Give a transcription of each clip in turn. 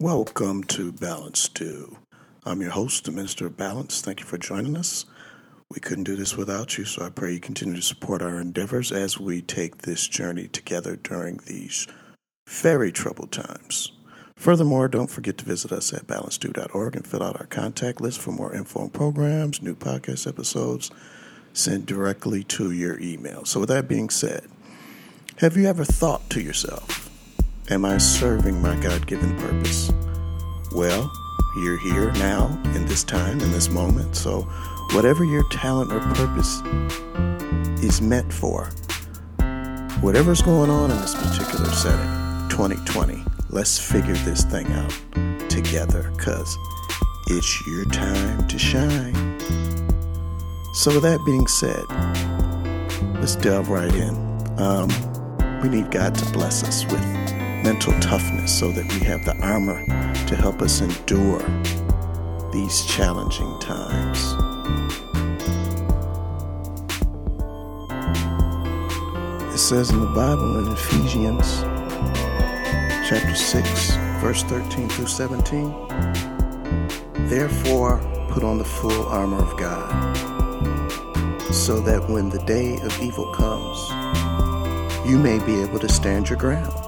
Welcome to Balance Due. I'm your host, the Minister of Balance. Thank you for joining us. We couldn't do this without you, so I pray you continue to support our endeavors as we take this journey together during these very troubled times. Furthermore, don't forget to visit us at balancedu.org and fill out our contact list for more info on programs, new podcast episodes sent directly to your email. So, with that being said, have you ever thought to yourself, Am I serving my God given purpose? Well, you're here now, in this time, in this moment. So, whatever your talent or purpose is meant for, whatever's going on in this particular setting, 2020, let's figure this thing out together because it's your time to shine. So, with that being said, let's delve right in. Um, we need God to bless us with mental toughness so that we have the armor to help us endure these challenging times. It says in the Bible in Ephesians chapter 6, verse 13 through 17, Therefore put on the full armor of God, so that when the day of evil comes, you may be able to stand your ground.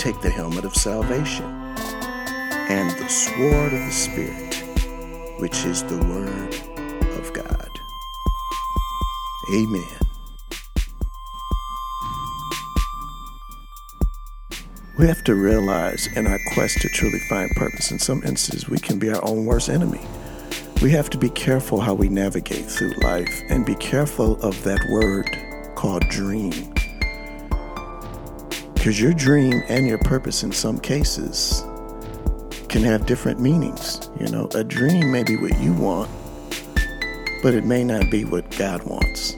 take the helmet of salvation and the sword of the Spirit, which is the Word of God. Amen. We have to realize in our quest to truly find purpose, in some instances, we can be our own worst enemy. We have to be careful how we navigate through life and be careful of that word called dream because your dream and your purpose, in some cases, can have different meanings. You know, a dream may be what you want, but it may not be what God wants.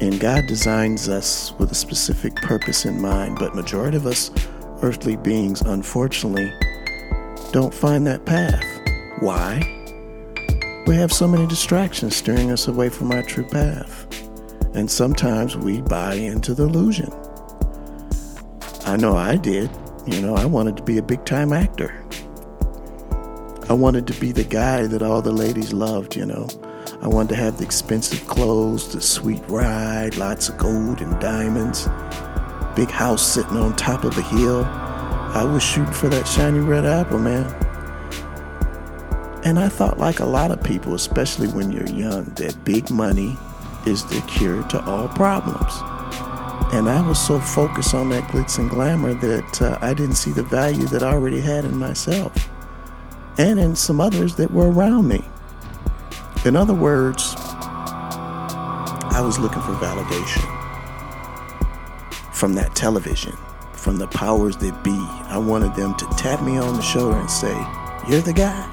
And God designs us with a specific purpose in mind, but majority of us earthly beings, unfortunately, don't find that path. Why? We have so many distractions steering us away from our true path. And sometimes we buy into the illusion. I know I did. You know, I wanted to be a big time actor. I wanted to be the guy that all the ladies loved, you know. I wanted to have the expensive clothes, the sweet ride, lots of gold and diamonds, big house sitting on top of a hill. I was shooting for that shiny red apple, man. And I thought, like a lot of people, especially when you're young, that big money is the cure to all problems. And I was so focused on that glitz and glamour that uh, I didn't see the value that I already had in myself and in some others that were around me. In other words, I was looking for validation from that television, from the powers that be. I wanted them to tap me on the shoulder and say, You're the guy.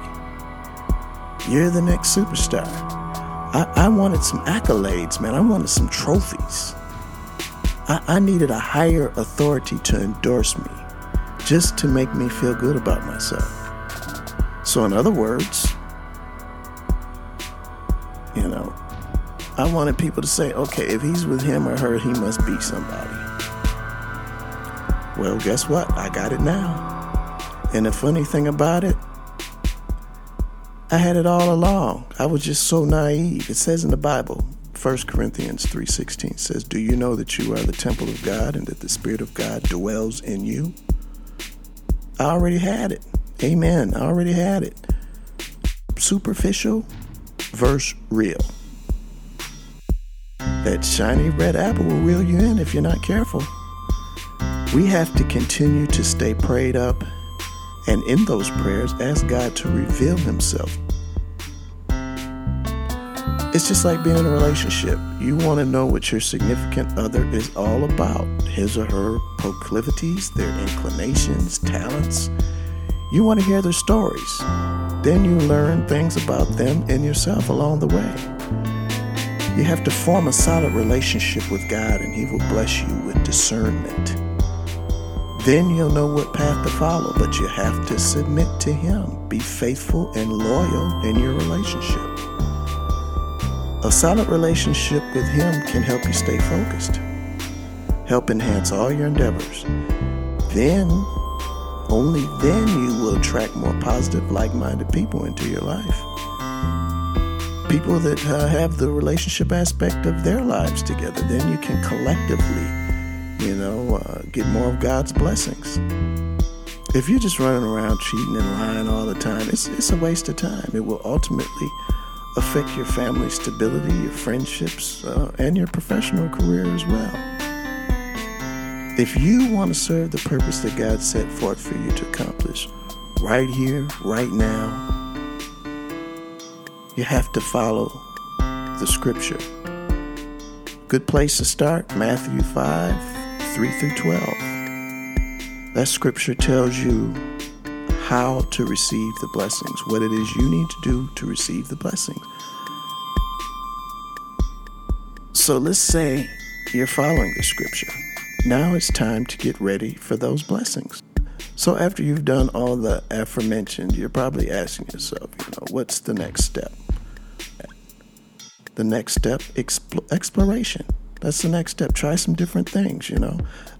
You're the next superstar. I, I wanted some accolades, man. I wanted some trophies. I, I needed a higher authority to endorse me, just to make me feel good about myself. So, in other words, you know, I wanted people to say, okay, if he's with him or her, he must be somebody. Well, guess what? I got it now. And the funny thing about it, I had it all along. I was just so naive. It says in the Bible, 1 Corinthians 3:16 says, "Do you know that you are the temple of God and that the spirit of God dwells in you?" I already had it. Amen. I already had it. Superficial verse real. That shiny red apple will reel you in if you're not careful. We have to continue to stay prayed up and in those prayers ask God to reveal himself It's just like being in a relationship. You want to know what your significant other is all about his or her proclivities, their inclinations, talents. You want to hear their stories. Then you learn things about them and yourself along the way. You have to form a solid relationship with God, and He will bless you with discernment. Then you'll know what path to follow, but you have to submit to Him. Be faithful and loyal in your relationship. A solid relationship with Him can help you stay focused, help enhance all your endeavors. Then, only then, you will attract more positive, like minded people into your life. People that uh, have the relationship aspect of their lives together. Then you can collectively you know, uh, get more of God's blessings. If you're just running around cheating and lying all the time, it's, it's a waste of time. It will ultimately affect your family stability, your friendships, uh, and your professional career as well. If you want to serve the purpose that God set forth for you to accomplish right here, right now, you have to follow the scripture. Good place to start Matthew 5 3 through 12. That scripture tells you how to receive the blessings, what it is you need to do to receive the blessings. So let's say you're following the scripture. Now it's time to get ready for those blessings. So after you've done all the aforementioned, you're probably asking yourself, you know, what's the next step? The next step, expl- exploration. That's the next step. Try some different things, you know.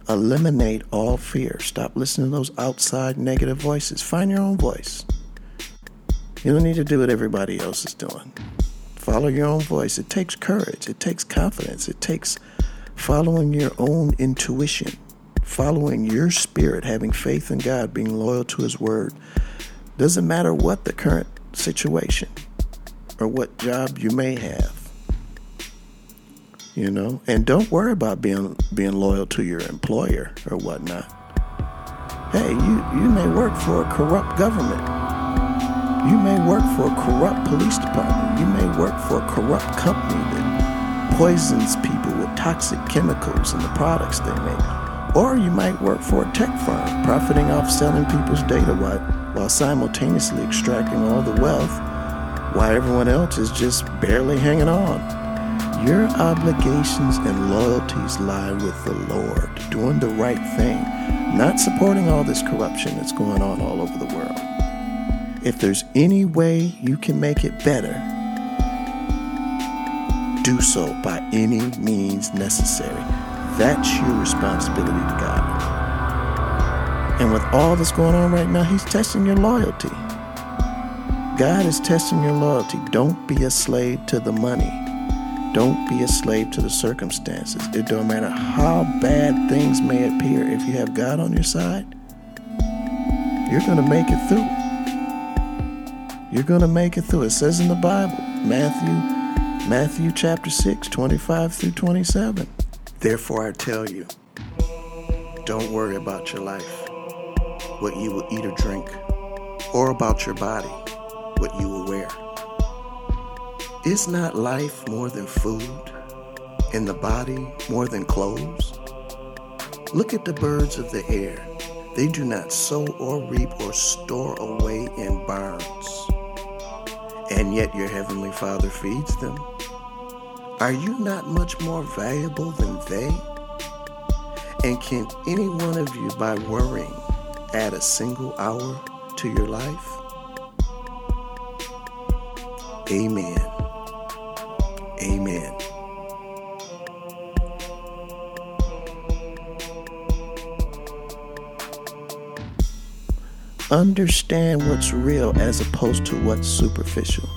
Eliminate all fear. Stop listening to those outside negative voices. Find your own voice. You don't need to do what everybody else is doing. Follow your own voice. It takes courage, it takes confidence, it takes following your own intuition, following your spirit, having faith in God, being loyal to His word. Doesn't matter what the current situation or what job you may have you know? And don't worry about being being loyal to your employer or whatnot. Hey you you may work for a corrupt government. You may work for a corrupt police department. You may work for a corrupt company that poisons people with toxic chemicals in the products they make. Or you might work for a tech firm profiting off selling people's data while, while simultaneously extracting all the wealth while everyone else is just barely hanging on your obligations and loyalties lie with the Lord, doing the right thing, not supporting all this corruption that's going on all over the world. If there's any way you can make it better, do so by any means necessary. That's your responsibility to God. And with all that's going on right now, He's testing your loyalty. God is testing your loyalty. Don't be a slave to the money. Don't be a slave to the circumstances. It don't matter how bad things may appear. If you have God on your side, you're going to make it through. You're going to make it through. It says in the Bible, Matthew, Matthew chapter 6, 25 through 27. Therefore I tell you, don't worry about your life, what you will eat or drink, or about your body, what you will wear. Is not life more than food, and the body more than clothes? Look at the birds of the air. They do not sow or reap or store away in barns, and yet your heavenly Father feeds them. Are you not much more valuable than they? And can any one of you, by worrying, add a single hour to your life? Amen. Understand what's real as opposed to what's superficial.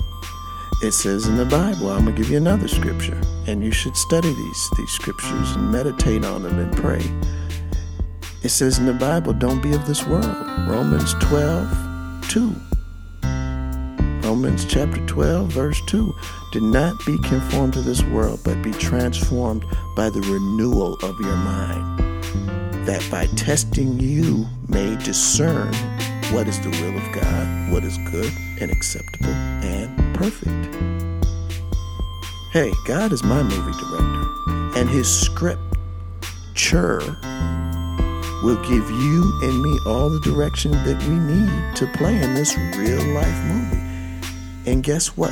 It says in the Bible, I'm going to give you another scripture, and you should study these, these scriptures and meditate on them and pray. It says in the Bible, don't be of this world. Romans 12, 2. Romans chapter 12, verse 2. Do not be conformed to this world, but be transformed by the renewal of your mind, that by testing you may discern what is the will of God, what is good and acceptable and perfect. Hey, God is my movie director, and His scripture will give you and me all the direction that we need to play in this real life movie. And guess what?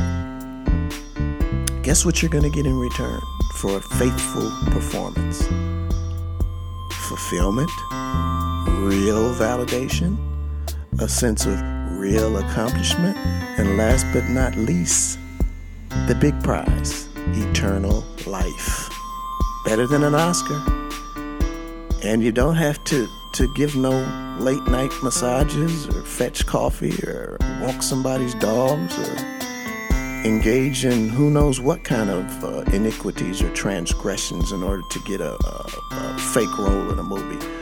Guess what you're going to get in return for a faithful performance? Fulfillment, real validation, a sense of real accomplishment, and last but not least, the big prize eternal life. Better than an Oscar. And you don't have to, to give no late night massages or fetch coffee or walk somebody's dogs or engage in who knows what kind of uh, iniquities or transgressions in order to get a, a, a fake role in a movie.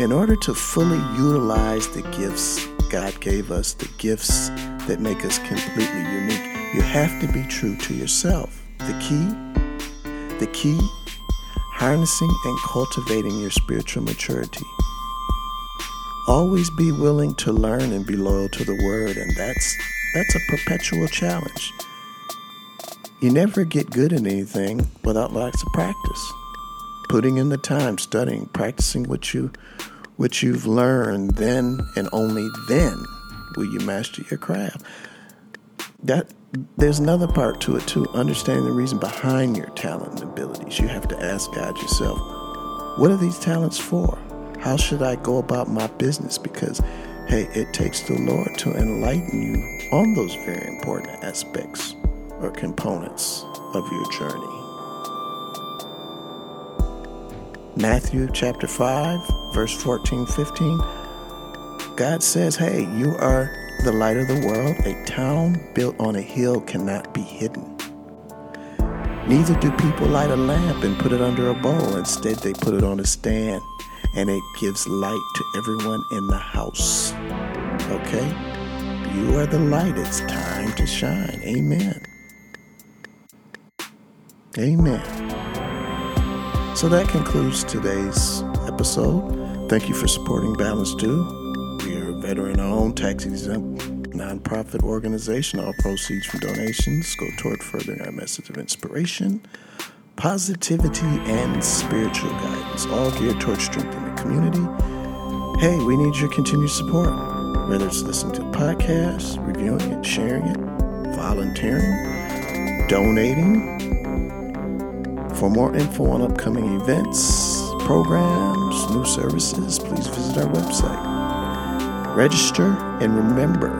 In order to fully utilize the gifts God gave us, the gifts that make us completely unique, you have to be true to yourself. The key, the key, harnessing and cultivating your spiritual maturity. Always be willing to learn and be loyal to the word, and that's that's a perpetual challenge. You never get good at anything without lots of practice. Putting in the time, studying, practicing what you what you've learned, then and only then will you master your craft. That there's another part to it too, understanding the reason behind your talent and abilities. You have to ask God yourself, what are these talents for? How should I go about my business? Because, hey, it takes the Lord to enlighten you on those very important aspects or components of your journey. Matthew chapter 5, verse 14, 15. God says, Hey, you are the light of the world. A town built on a hill cannot be hidden. Neither do people light a lamp and put it under a bowl. Instead, they put it on a stand and it gives light to everyone in the house. Okay? You are the light. It's time to shine. Amen. Amen. So that concludes today's episode. Thank you for supporting Balance Due. We are a veteran owned, tax exempt nonprofit organization. All proceeds from donations go toward furthering our message of inspiration, positivity, and spiritual guidance, all geared towards strengthening the community. Hey, we need your continued support, whether it's listening to the podcast, reviewing it, sharing it, volunteering, donating. For more info on upcoming events, programs, new services, please visit our website. Register and remember,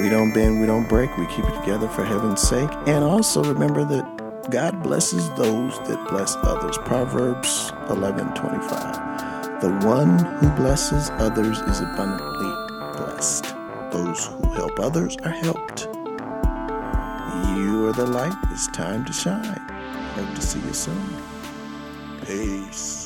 we don't bend, we don't break, we keep it together for heaven's sake. And also remember that God blesses those that bless others. Proverbs 11 25. The one who blesses others is abundantly blessed. Those who help others are helped. The light. It's time to shine. Hope to see you soon. Peace.